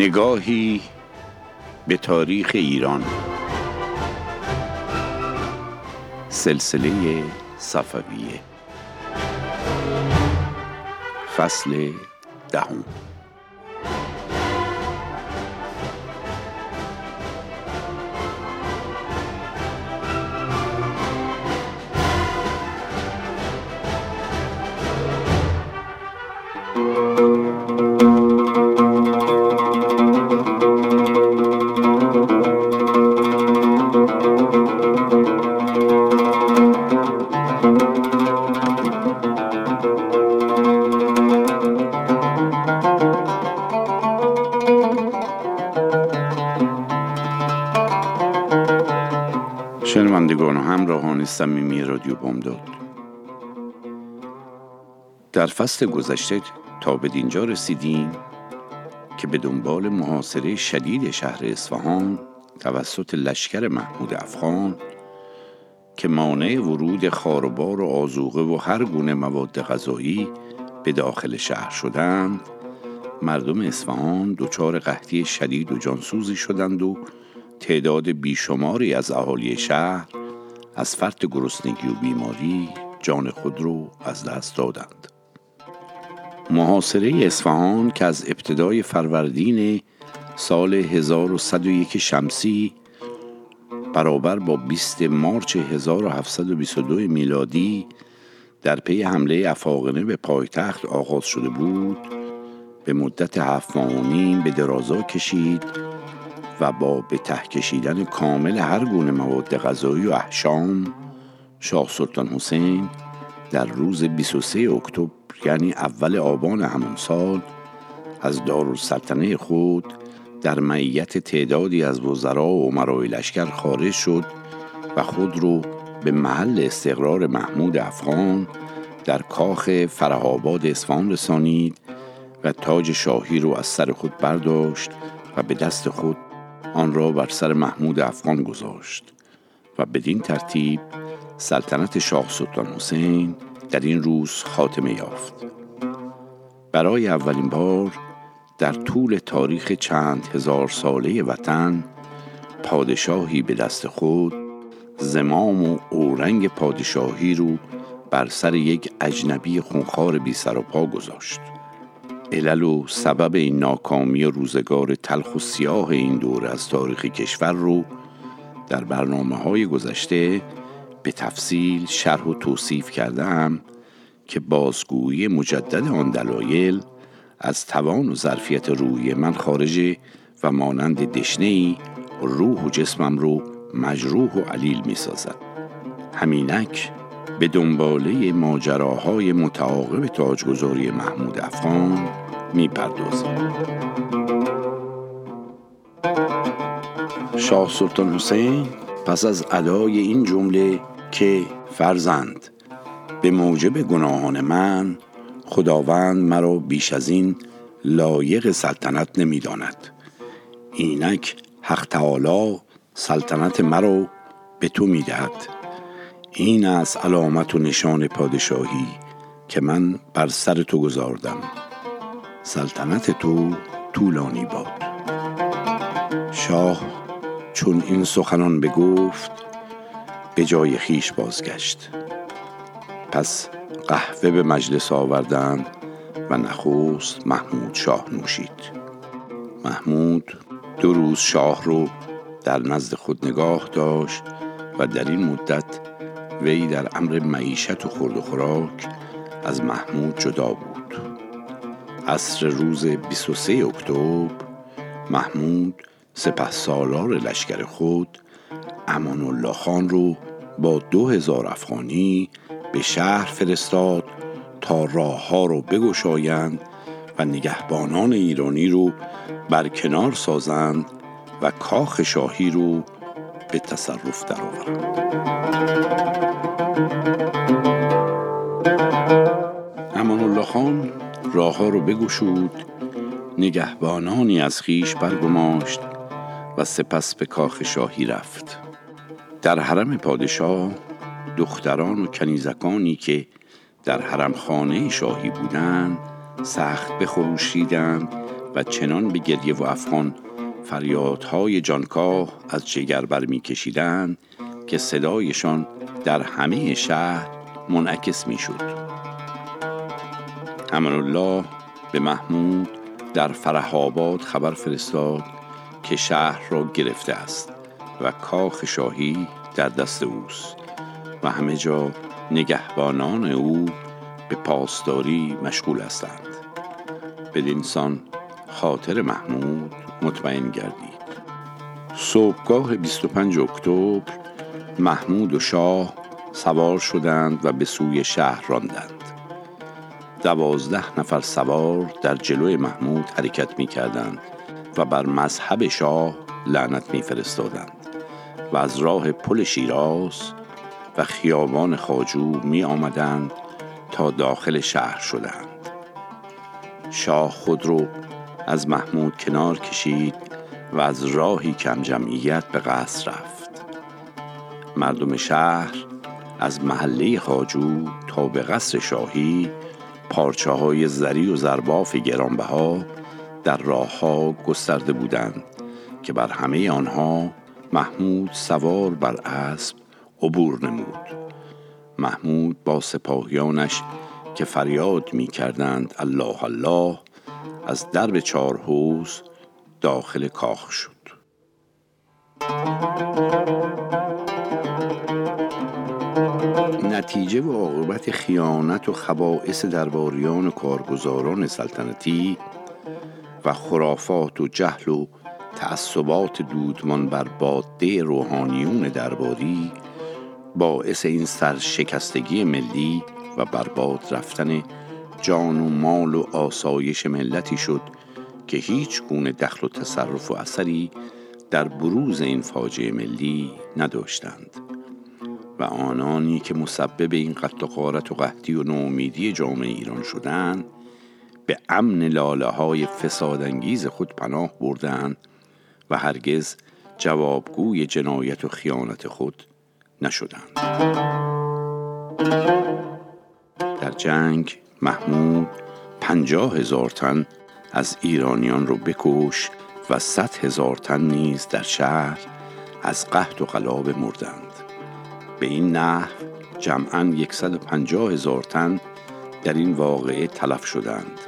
نگاهی به تاریخ ایران. سلسله صفویه. فصل دهم. شنوندگان و همراهان صمیمی رادیو بامداد. در فصل گذشته تا به دینجا رسیدیم که به دنبال محاصره شدید شهر اصفهان توسط لشکر محمود افغان که مانع ورود خاربار و آزوغه و هر گونه مواد غذایی به داخل شهر شدند مردم اصفهان دچار قحطی شدید و جانسوزی شدند و تعداد بیشماری از اهالی شهر از فرط گرسنگی و بیماری جان خود رو از دست دادند. محاصره اصفهان که از ابتدای فروردین سال 1101 شمسی برابر با 20 مارچ 1722 میلادی در پی حمله افاقنه به پایتخت آغاز شده بود به مدت هفت ماه به درازا کشید و با به ته کشیدن کامل هر گونه مواد غذایی و احشام شاه سلطان حسین در روز 23 اکتبر یعنی اول آبان همان سال از دارالسلطنه خود در معیت تعدادی از وزرا و عمرای لشکر خارج شد و خود رو به محل استقرار محمود افغان در کاخ فرهاباد اصفهان رسانید و تاج شاهی رو از سر خود برداشت و به دست خود آن را بر سر محمود افغان گذاشت و بدین ترتیب سلطنت شاه سلطان حسین در این روز خاتمه یافت. برای اولین بار در طول تاریخ چند هزار ساله وطن پادشاهی به دست خود زمام و اورنگ پادشاهی رو بر سر یک اجنبی خونخوار بی سر و پا گذاشت. علل و سبب این ناکامی روزگار تلخ و سیاه این دور از تاریخ کشور رو در برنامه های گذشته به تفصیل شرح و توصیف کردم که بازگویی مجدد آن دلایل از توان و ظرفیت روحی من خارجه و مانند دشنه روح و جسمم رو مجروح و علیل می سازد همینک به دنباله ماجراهای متعاقب تاجگذاری محمود افغان می پردازم شاه سلطان حسین پس از ادای این جمله که فرزند به موجب گناهان من خداوند مرا بیش از این لایق سلطنت نمی‌داند. اینک حق تعالی سلطنت مرا به تو می‌دهد. این است علامت و نشان پادشاهی که من بر سر تو گذاردم. سلطنت تو طولانی باد. شاه چون این سخنان بگفت به جای خیش بازگشت. پس قهوه به مجلس آوردند و نخست محمود شاه نوشید. محمود دو روز شاه رو در نزد خود نگاه داشت و در این مدت وی در امر معیشت و خورد و خوراک از محمود جدا بود. عصر روز 23 اکتبر محمود سپه سالار لشکر خود امان الله خان رو با دو هزار افغانی به شهر فرستاد تا راه ها رو بگشایند و نگهبانان ایرانی رو برکنار سازند و کاخ شاهی رو به تصرف درآورند. امان الله خان راه ها رو بگشود نگهبانانی از خیش برگماشت و سپس به کاخ شاهی رفت در حرم پادشاه دختران و کنیزکانی که در حرم خانه شاهی بودند سخت بخروشیدند و چنان به گریه و افغان فریادهای جانکاه از جگر برمیکشیدند که صدایشان در همه شهر منعکس می‌شد. امان الله به محمود در فرهاباد خبر فرستاد که شهر را گرفته است و کاخ شاهی در دست اوست و همه جا نگهبانان او به پاسداری مشغول هستند. بدینسان خاطر محمود مطمئن گردید. صبحگاه 25 اکتبر محمود و شاه سوار شدند و به سوی شهر راندند. دوازده نفر سوار در جلوی محمود حرکت می کردند و بر مذهب شاه لعنت می فرستادند و از راه پل شیراز و خیابان خاجو می آمدند تا داخل شهر شدند. شاه خود رو از محمود کنار کشید و از راهی کم جمعیت به قصر رفت. مردم شهر از محله خاجو تا به قصر شاهی پارچه های زری و زرباف گرانبها در راه ها گسترده بودند که بر همه آنها محمود سوار بر اسب عبور نمود. محمود با سپاهیانش که فریاد می کردند الله الله از درب چهار حوز داخل کاخ شد. نتیجه و عاقبت خیانت و خبائس درباریان و کارگزاران سلطنتی و خرافات و جهل و تعصبات دودمان بر باده روحانیون درباری باعث این سرشکستگی ملی و برباد رفتن جان و مال و آسایش ملتی شد که هیچ گونه دخل و تصرف و اثری در بروز این فاجعه ملی نداشتند. و آنانی که مسبب این قتل و غارت و قحطی و نومیدی جامعه ایران شدند به امن لاله های فسادانگیز خود پناه بردند و هرگز جوابگوی جنایت و خیانت خود نشدند. در جنگ محمود پنجاه هزار تن از ایرانیان رو بکش و صد هزار تن نیز در شهر از قحط و غلاب مردند. به این نحو جمعا 150 هزار تن در این واقعه تلف شدند.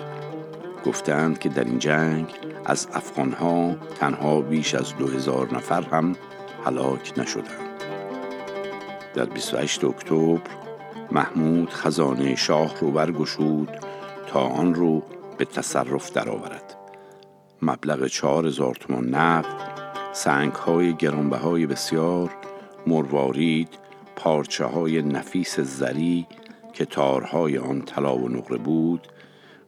گفتند که در این جنگ از افغانها تنها بیش از دو هزار نفر هم هلاک نشدند. در 28 اکتبر محمود خزانه شاه رو برگشود تا آن رو به تصرف درآورد. مبلغ چهار هزار تومان نقد سنگ های گرانبهای بسیار مروارید پارچه های نفیس زری که تارهای آن طلا و نقره بود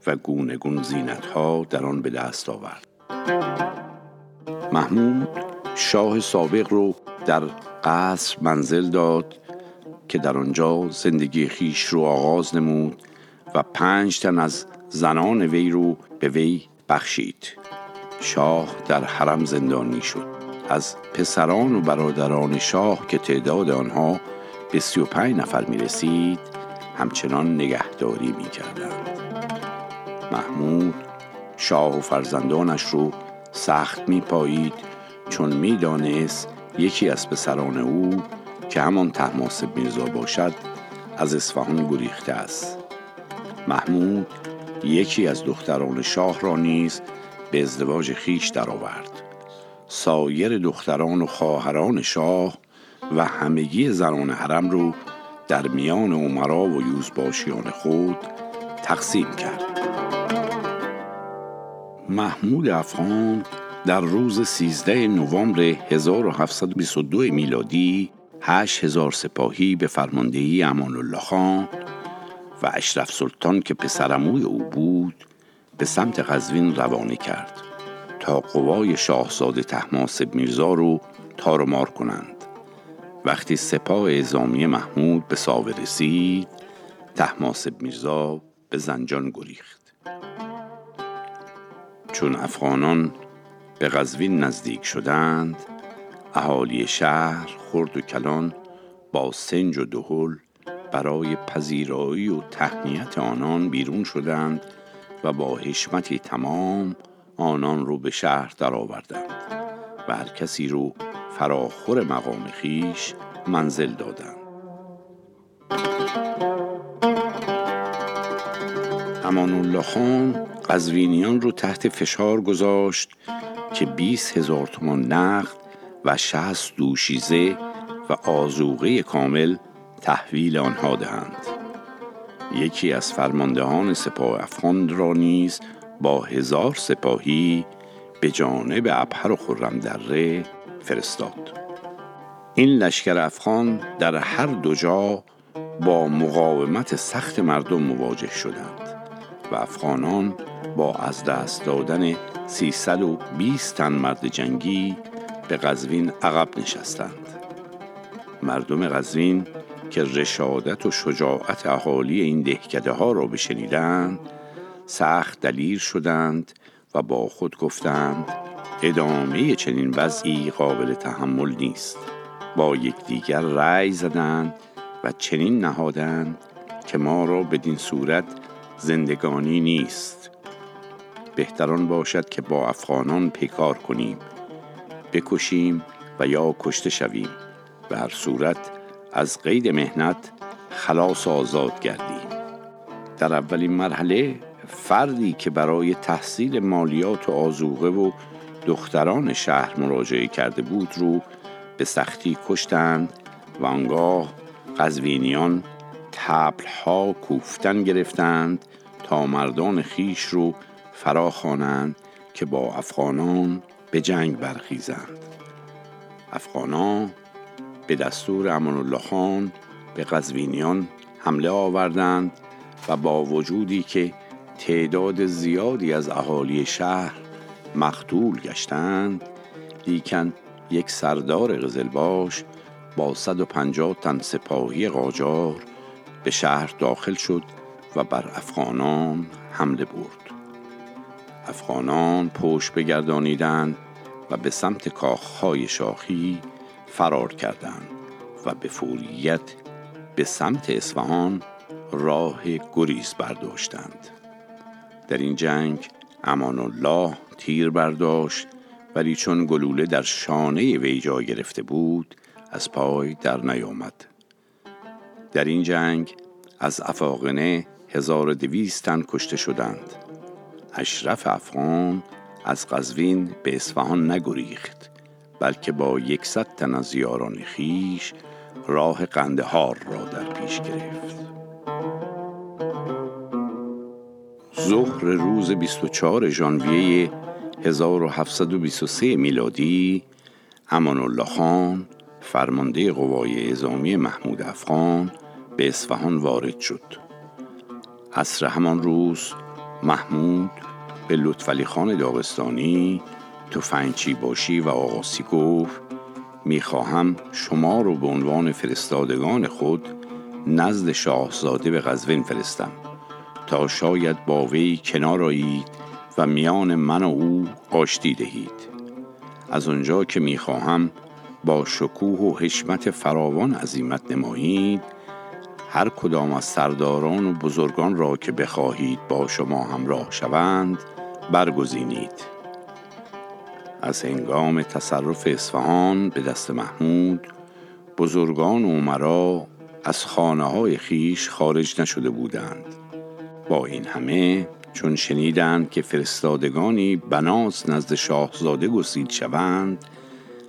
و گونه گون زینت ها در آن به دست آورد. محمود شاه سابق رو در قصر منزل داد که در آنجا زندگی خیش رو آغاز نمود و پنج تن از زنان وی رو به وی بخشید شاه در حرم زندانی شد از پسران و برادران شاه که تعداد آنها به سی و پنج نفر می رسید همچنان نگهداری می کردند. محمود شاه و فرزندانش رو سخت می پایید چون می دانست یکی از پسران او که همان تحماسب میرزا باشد از اصفهان گریخته است. محمود یکی از دختران شاه را نیز به ازدواج خیش درآورد. سایر دختران و خواهران شاه و همگی زنان حرم رو در میان عمرا و یوزباشیان خود تقسیم کرد. محمود افغان در روز 13 نوامبر 1722 میلادی 8000 سپاهی به فرماندهی امان الله خان و اشرف سلطان که پسرموی او بود به سمت قزوین روانه کرد تا قوای شاهزاده تحماسب میرزا رو تارمار کنند. وقتی سپاه اعزامی محمود به ساوه رسید تحماسب میرزا به زنجان گریخت. چون افغانان به قزوین نزدیک شدند اهالی شهر خرد و کلان با سنج و دهل برای پذیرایی و تهنیت آنان بیرون شدند و با حشمتی تمام آنان رو به شهر درآوردند و هر کسی رو فراخور مقام خیش منزل دادند. امان الله خان قزوینیان رو تحت فشار گذاشت که 20 هزار تومان نقد و 60 دوشیزه و آزوغه کامل تحویل آنها دهند. یکی از فرماندهان سپاه افغان را نیز با هزار سپاهی به جانب ابهر و خرم دره فرستاد. این لشکر افغان در هر دو جا با مقاومت سخت مردم مواجه شدند و افغانان با از دست دادن 320 تن مرد جنگی به قزوین عقب نشستند. مردم قزوین که رشادت و شجاعت اهالی این دهکده ها را بشنیدند سخت دلیر شدند و با خود گفتند ادامه چنین وضعی قابل تحمل نیست. با یکدیگر رأی زدند و چنین نهادند که ما را بدین صورت زندگانی نیست. بهتران باشد که با افغانان پیکار کنیم. بکشیم و یا کشته شویم. به هر صورت از قید مهنت خلاص آزاد گردیم. در اولین مرحله فردی که برای تحصیل مالیات و آزوغه و دختران شهر مراجعه کرده بود رو به سختی کشتند و آنگاه قزوینیان تبلها کوفتن گرفتند تا مردان خیش رو فرا خوانند که با افغانان به جنگ برخیزند. افغانان به دستور امان الله خان به قزوینیان حمله آوردند و با وجودی که تعداد زیادی از اهالی شهر مقتول گشتند لیکن یک سردار قزلباش با 150 تن سپاهی قاجار به شهر داخل شد و بر افغانان حمله برد. افغانان پشت بگردانیدند به سمت کاخهای شاخی فرار کردند و به فوریت به سمت اصفهان راه گریز برداشتند. در این جنگ امان الله تیر برداشت ولی چون گلوله در شانه وی جا گرفته بود از پای در نیامد. در این جنگ از افاقنه هزار دویست تن کشته شدند. اشرف افغان از قزوین به اصفهان نگریخت بلکه با یکصد تن از یاران خیش راه قندهار را در پیش گرفت. ظهر روز 24 ژانویه 1723 میلادی امان الله خان فرمانده قوای اعزامی محمود افغان به اصفهان وارد شد. عصر همان روز محمود به لطفعلی خان داغستانی تفنگچی باشی و آقاسی گفت می‌خواهم شما رو به عنوان فرستادگان خود نزد شاهزاده به قزوین فرستم تا شاید با وی کنار آیید و میان من و او آشتی دهید. از آنجا که می‌خواهم با شکوه و حشمت فراوان عظیمت نمایید هر کدام از سرداران و بزرگان را که بخواهید با شما همراه شوند برگزینید. از هنگام تصرف اصفهان به دست محمود بزرگان و عمرا از خانه های خیش خارج نشده بودند. با این همه چون شنیدند که فرستادگانی بناس نزد شاهزاده گسیل شوند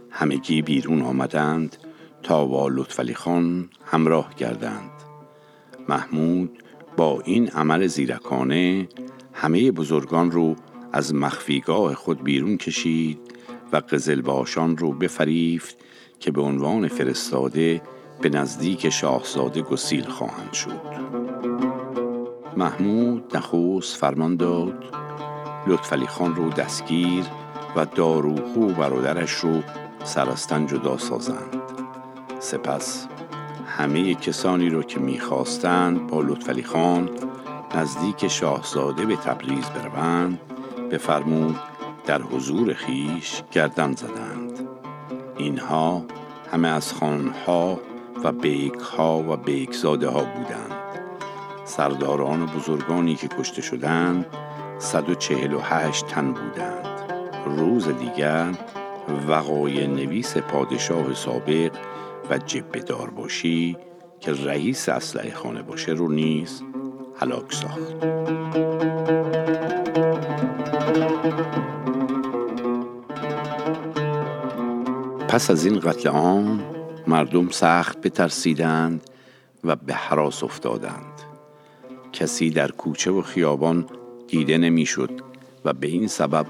همگی بیرون آمدند تا با لطفعلی خان همراه کردند محمود با این عمل زیرکانه همه بزرگان رو از مخفیگاه خود بیرون کشید و قزلباشان رو بفریفت که به عنوان فرستاده به نزدیک شاهزاده گسیل خواهند شد. محمود نخوص فرمان داد لطفعلی خان رو دستگیر و داروخو و برادرش رو سرستن جدا سازند سپس همه کسانی رو که می‌خواستند با لطفعلی خان نزدیک شاهزاده به تبریز بروند بفرمود در حضور خیش گردن زدند. اینها همه از خانها و بیکها و بیکزاده ها بودند. سرداران و بزرگانی که کشته شدند 148 تن بودند. روز دیگر وقای نویس پادشاه سابق و جبه باشی که رئیس اسلحه خانه باشه رو نیز هلاک ساخت. پس از این قتل عام مردم سخت بترسیدند و به حراس افتادند. کسی در کوچه و خیابان دیده نمی‌شد و به این سبب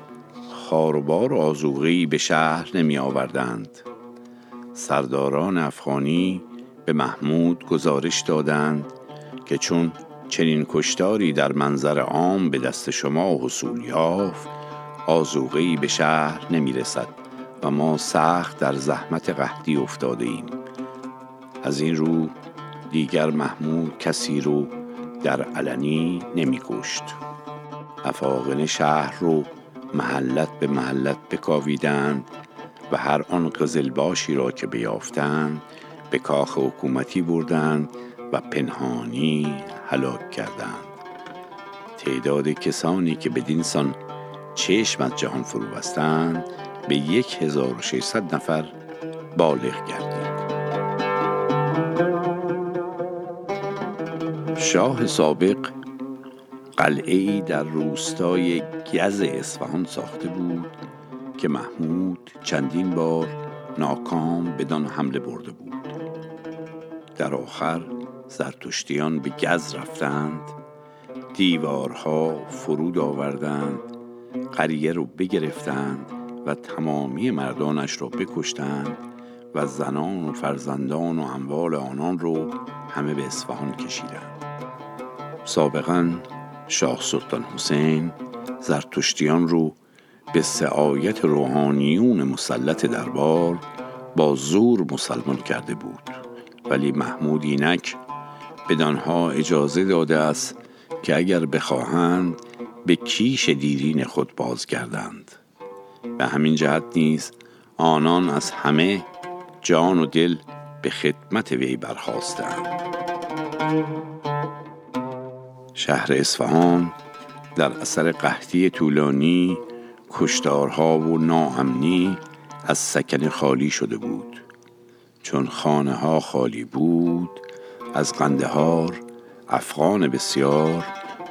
خاروبار و آزوغی به شهر نمی آوردند سرداران افغانی به محمود گزارش دادند که چون چنین کشتاری در منظر عام به دست شما حصول یافت آزوغی به شهر نمی رسد و ما سخت در زحمت قحطی افتاده ایم از این رو دیگر محمود کسی رو در علنی نمی کشت افاقن شهر رو محلت به محلت بکاویدند هر آن قزلباشی را که بیافتند به کاخ حکومتی بردند و پنهانی هلاک کردند. تعداد کسانی که بدین سان چشم از جهان فرو بستند به 1600 نفر بالغ گردید. شاه سابق قلعه در روستای گز اصفهان ساخته بود که محمود چندین بار ناکام بدان حمله برده بود. در آخر زرتشتیان به گز رفتند دیوارها فرود آوردند قریه رو بگرفتند و تمامی مردانش را بکشتند و زنان و فرزندان و اموال آنان رو همه به اصفهان کشیدند. سابقا شاه سلطان حسین زرتشتیان رو به سعایت روحانیون مسلط دربار با زور مسلمان کرده بود. ولی محمود اینک بدانها اجازه داده است که اگر بخواهند به کیش دیرین خود بازگردند. به همین جهت نیز آنان از همه جان و دل به خدمت وی برخواستند شهر اصفهان در اثر قحطی طولانی کشتارها و ناامنی از سکن خالی شده بود. چون خانه ها خالی بود از قندهار افغان بسیار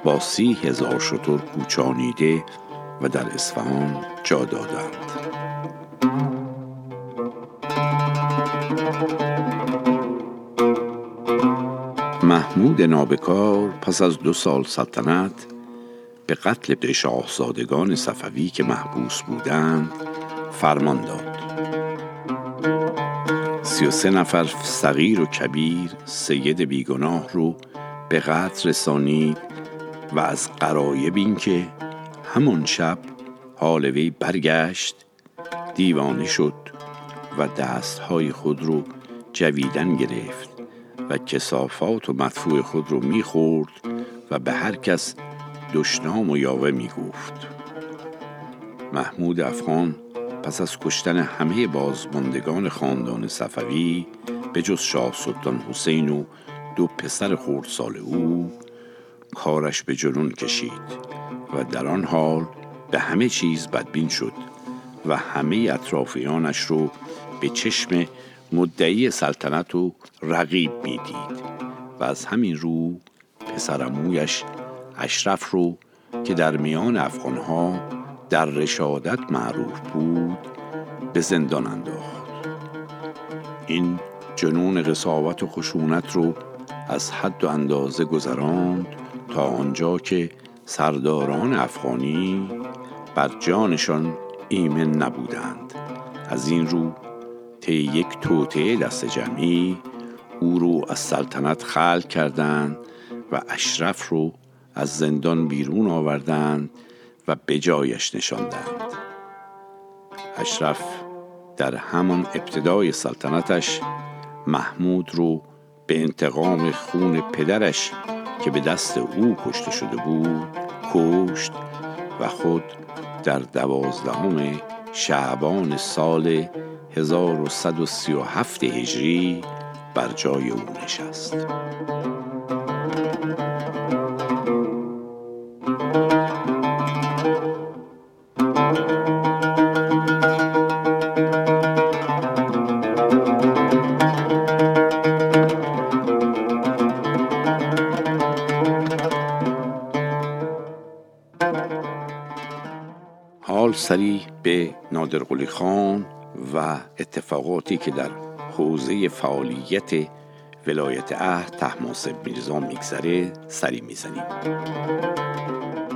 با سی هزار شتر کوچانیده و در اصفهان جا دادند. محمود نابکار پس از دو سال سلطنت به قتل شاهزادگان صفوی که محبوس بودند فرمان داد. سی و سه نفر صغیر و کبیر سید بیگناه رو به قتل رسانید و از قرایب این که همان شب حال وی برگشت دیوانه شد و دستهای خود رو جویدن گرفت و کسافات و مدفوع خود رو می‌خورد و به هر کس دشنام و یاوه می‌گفت. محمود افغان پس از کشتن همه بازماندگان خاندان صفوی به جز شاه سلطان حسین و دو پسر خردسال او کارش به جنون کشید و در آن حال به همه چیز بدبین شد و همه اطرافیانش رو به چشم مدعی سلطنت و رقیب می‌دید و از همین رو پسرمویش اشرف رو که در میان افغانها در رشادت معروف بود به زندان انداخت. این جنون قصاوت و خشونت رو از حد و اندازه گذراند تا آنجا که سرداران افغانی بر جانشان ایمن نبودند. از این رو طی یک توطعه دست جمعی او رو از سلطنت خلق کردند و اشرف رو از زندان بیرون آوردند و به جایش نشاندند. اشرف در همان ابتدای سلطنتش محمود رو به انتقام خون پدرش که به دست او کشته شده بود کشت و خود در دوازدهم شعبان سال 1137 هجری بر جای او نشست. سری به نادر قلی خان و اتفاقاتی که در حوزه فعالیت ولایت عهد تحماسب میرزا میگذره سری می‌زنیم.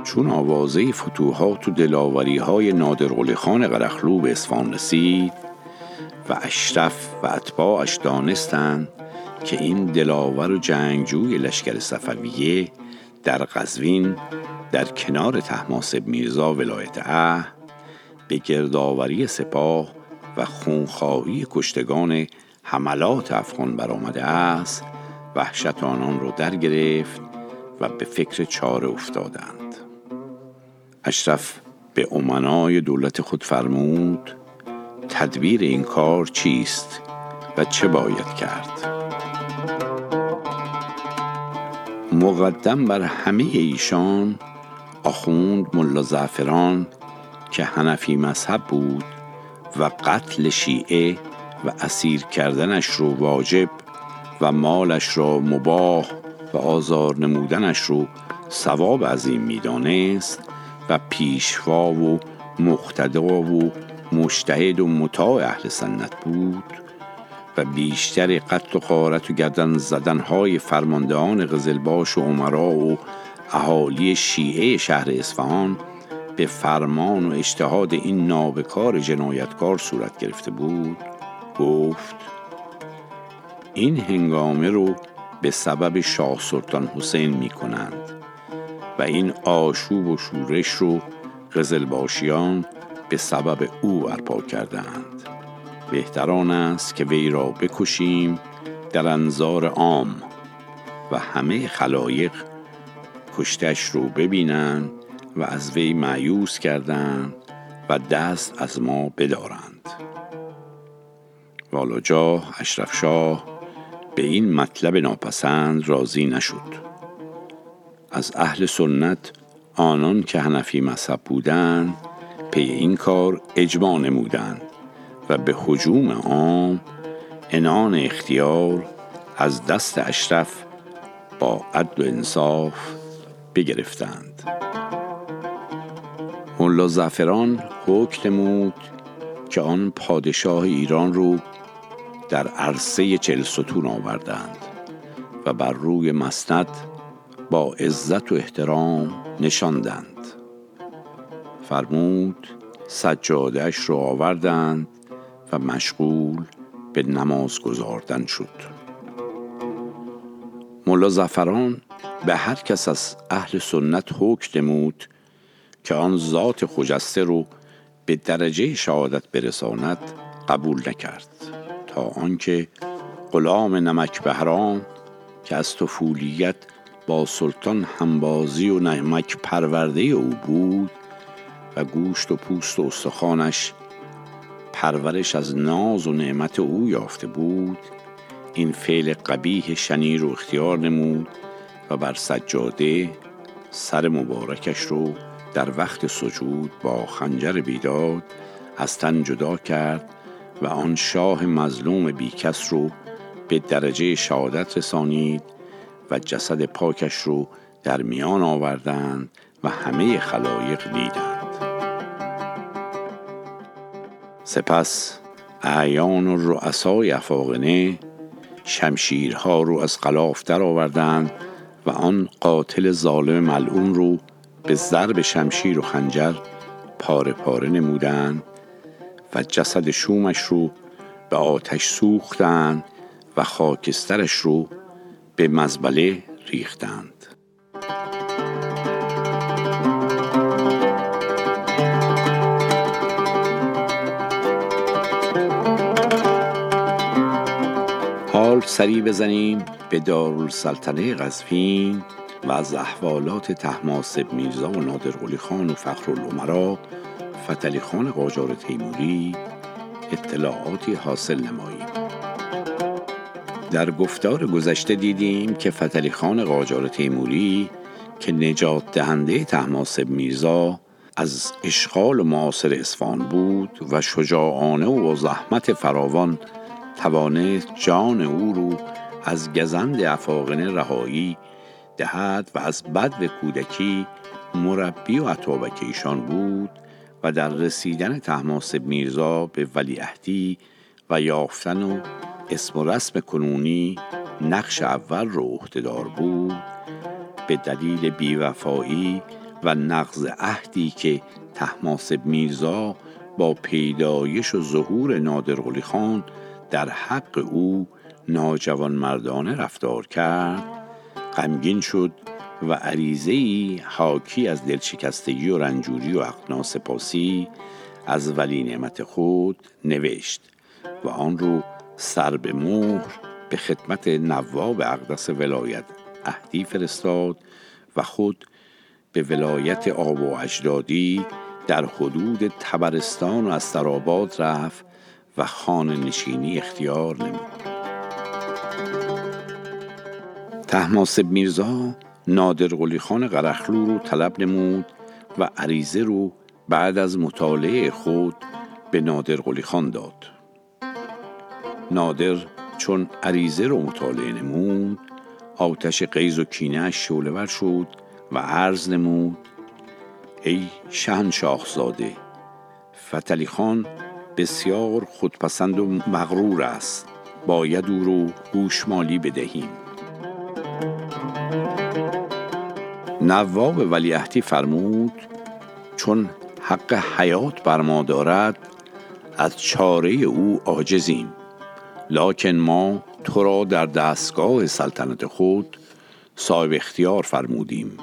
چون آوازه فتوحات و دلاوری های نادر خان قرخلو به اسفان رسید و اشرف و اتباعش دانستند که این دلاور و جنگجوی لشکر صفویه در قزوین در کنار تحماسب میرزا ولایت اه به گردآوری سپاه و خونخواهی کشتگان حملات افغان برآمده است وحشت آنان را در گرفت و به فکر چاره افتادند. اشرف به امنای دولت خود فرمود تدبیر این کار چیست و چه باید کرد؟ مقدم بر همه ایشان آخوند ملا زعفران که هنفی مذهب بود و قتل شیعه و اسیر کردنش رو واجب و مالش را مباه و آزار نمودنش رو ثواب عظیم می‌دانست و پیشوا و مقتدا و مشتهد و مطاع اهل سنت بود و بیشتر قتل و قارت و گردن زدنهای فرماندهان غزلباش و عمرا و اهالی شیعه شهر اصفهان به فرمان و اجتهاد این نابکار جنایتکار صورت گرفته بود؟ گفت این هنگامه رو به سبب شاه سلطان حسین می کنند و این آشوب و شورش رو قزلباشیان به سبب او برپا کردند بهتران است که وی را بکشیم در انظار عام و همه خلایق کشتش رو ببینند و از وی معیوس کردند و دست از ما بدارند. والاجاه اشرف شاه به این مطلب ناپسند راضی نشد. از اهل سنت آنان که هنفی مذهب بودند پی این کار اجماع نمودند و به حجوم عام انان اختیار از دست اشرف با عدل و انصاف بگرفتند. ملا زعفران حکم نمود که آن پادشاه ایران رو در عرصه چل ستون آوردند و بر روی مسند با عزت و احترام نشاندند. فرمود سجادش رو آوردند و مشغول به نماز گذاردن شد. ملا زفران به هر کس از اهل سنت حکم نمود که آن ذات خجسته رو به درجه شهادت برساند قبول نکرد تا آنکه غلام نمک بهرام که از طفولیت با سلطان همبازی و نمک پرورده او بود و گوشت و پوست و استخوانش پرورش از ناز و نعمت او یافته بود این فعل قبیه شنیر رو اختیار نمود و بر سجاده سر مبارکش رو در وقت سجود با خنجر بیداد از تن جدا کرد و آن شاه مظلوم بیکس رو به درجه شهادت رسانید و جسد پاکش رو در میان آوردند و همه خلایق دیدند. سپس اعیان و رؤسای افاقنه شمشیرها رو از قلاف در آوردند و آن قاتل ظالم ملعون رو به ضرب شمشیر و خنجر پاره پاره نمودند و جسد شومش رو به آتش سوختند و خاکسترش رو به مزبله ریختند. حال سری بزنیم به دارالسلطنه قزوین و از احوالات تحماسب میرزا و نادر قلی خان و فخر فتلی خان قاجار تیموری اطلاعاتی حاصل نماییم در گفتار گذشته دیدیم که فتلی خان قاجار تیموری که نجات دهنده تحماسب میرزا از اشغال معاصر اسفان بود و شجاعانه و زحمت فراوان توانست جان او رو از گزند افاقنه رهایی دهد و از بد و کودکی مربی و عطابک ایشان بود و در رسیدن تحماسب میرزا به ولیعهدی و یافتن و اسم و رسم کنونی نقش اول رو عهدهدار بود به دلیل بیوفایی و نقض عهدی که تحماسب میرزا با پیدایش و ظهور نادر خان در حق او ناجوان مردانه رفتار کرد غمگین شد و عریضه ای حاکی از دلشکستگی و رنجوری و اقنا سپاسی از ولی نعمت خود نوشت و آن رو سر به مهر به خدمت نواب اقدس ولایت اهدی فرستاد و خود به ولایت آب و اجدادی در حدود تبرستان و استراباد رفت و خانه نشینی اختیار نمود. تحماسب میرزا نادر قلی خان قرخلو رو طلب نمود و عریضه رو بعد از مطالعه خود به نادر قلی خان داد. نادر چون عریضه رو مطالعه نمود آتش قیز و کینه شولور شد و عرض نمود ای شهن شاهزاده فتلی خان بسیار خودپسند و مغرور است باید او رو گوشمالی بدهیم. نواب ولیعهدی فرمود چون حق حیات بر ما دارد از چاره او عاجزیم. لکن ما تو را در دستگاه سلطنت خود صاحب اختیار فرمودیم.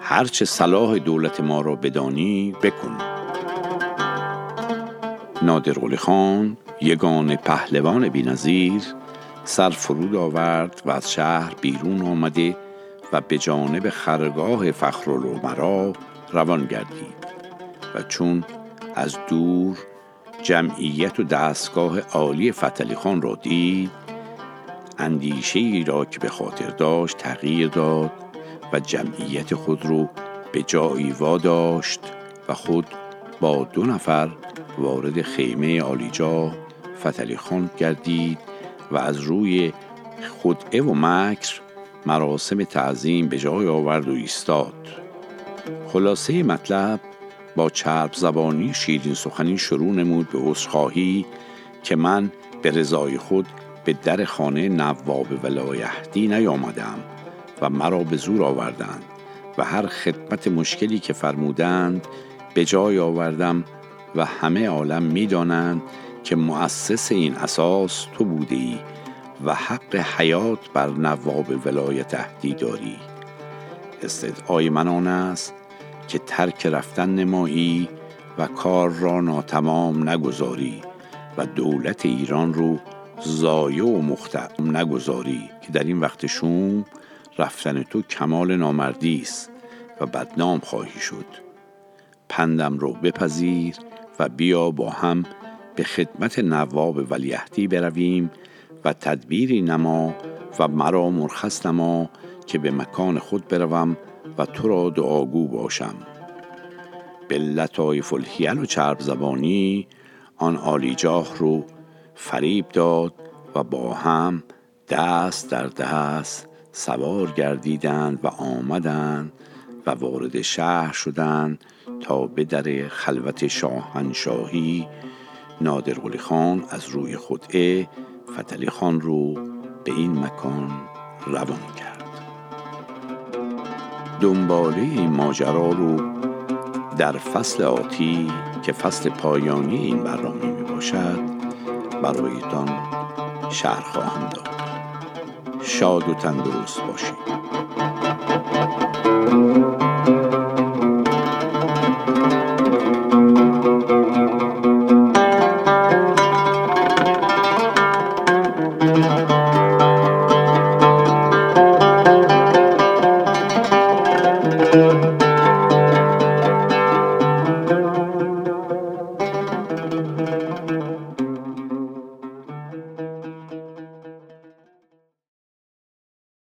هرچه صلاح دولت ما را بدانی بکن. نادر خان یگان پهلوان بینظیر سر فرود آورد و از شهر بیرون آمده و به جانب خرگاه فخرالعمرا روان گردید و چون از دور جمعیت و دستگاه عالی فتلی خان را دید اندیشه ای را که به خاطر داشت تغییر داد و جمعیت خود رو به جایی داشت و خود با دو نفر وارد خیمه آلیجا فتلی خان گردید و از روی خودعه و مکر مراسم تعظیم به جای آورد و ایستاد. خلاصه مطلب با چرب زبانی شیرین سخنی شروع نمود به عذرخواهی که من به رضای خود به در خانه نواب ولایهدی نیامدم و مرا به زور آوردند و هر خدمت مشکلی که فرمودند به جای آوردم و همه عالم می‌دانند که مؤسس این اساس تو بوده ای و حق حیات بر نواب ولایت اهدی داری. استدعای من آن است که ترک رفتن نمایی و کار را ناتمام نگذاری و دولت ایران رو زایع و مختم نگذاری که در این وقت شوم رفتن تو کمال نامردی است و بدنام خواهی شد. پندم رو بپذیر و بیا با هم به خدمت نواب ولیهدی برویم و تدبیری نما و مرا مرخص نما که به مکان خود بروم و تو را دعاگو باشم. به لطایف الحیل و چرب زبانی آن آلیجاه رو فریب داد و با هم دست در دست سوار گردیدند و آمدند و وارد شهر شدند تا به در خلوت شاهنشاهی نادر خان از روی خودعه فتلی خان رو به این مکان روان کرد. دنباله این ماجرا رو در فصل آتی که فصل پایانی این برنامه می باشد برایتان شهر خواهم داد. شاد و تندرست باشید.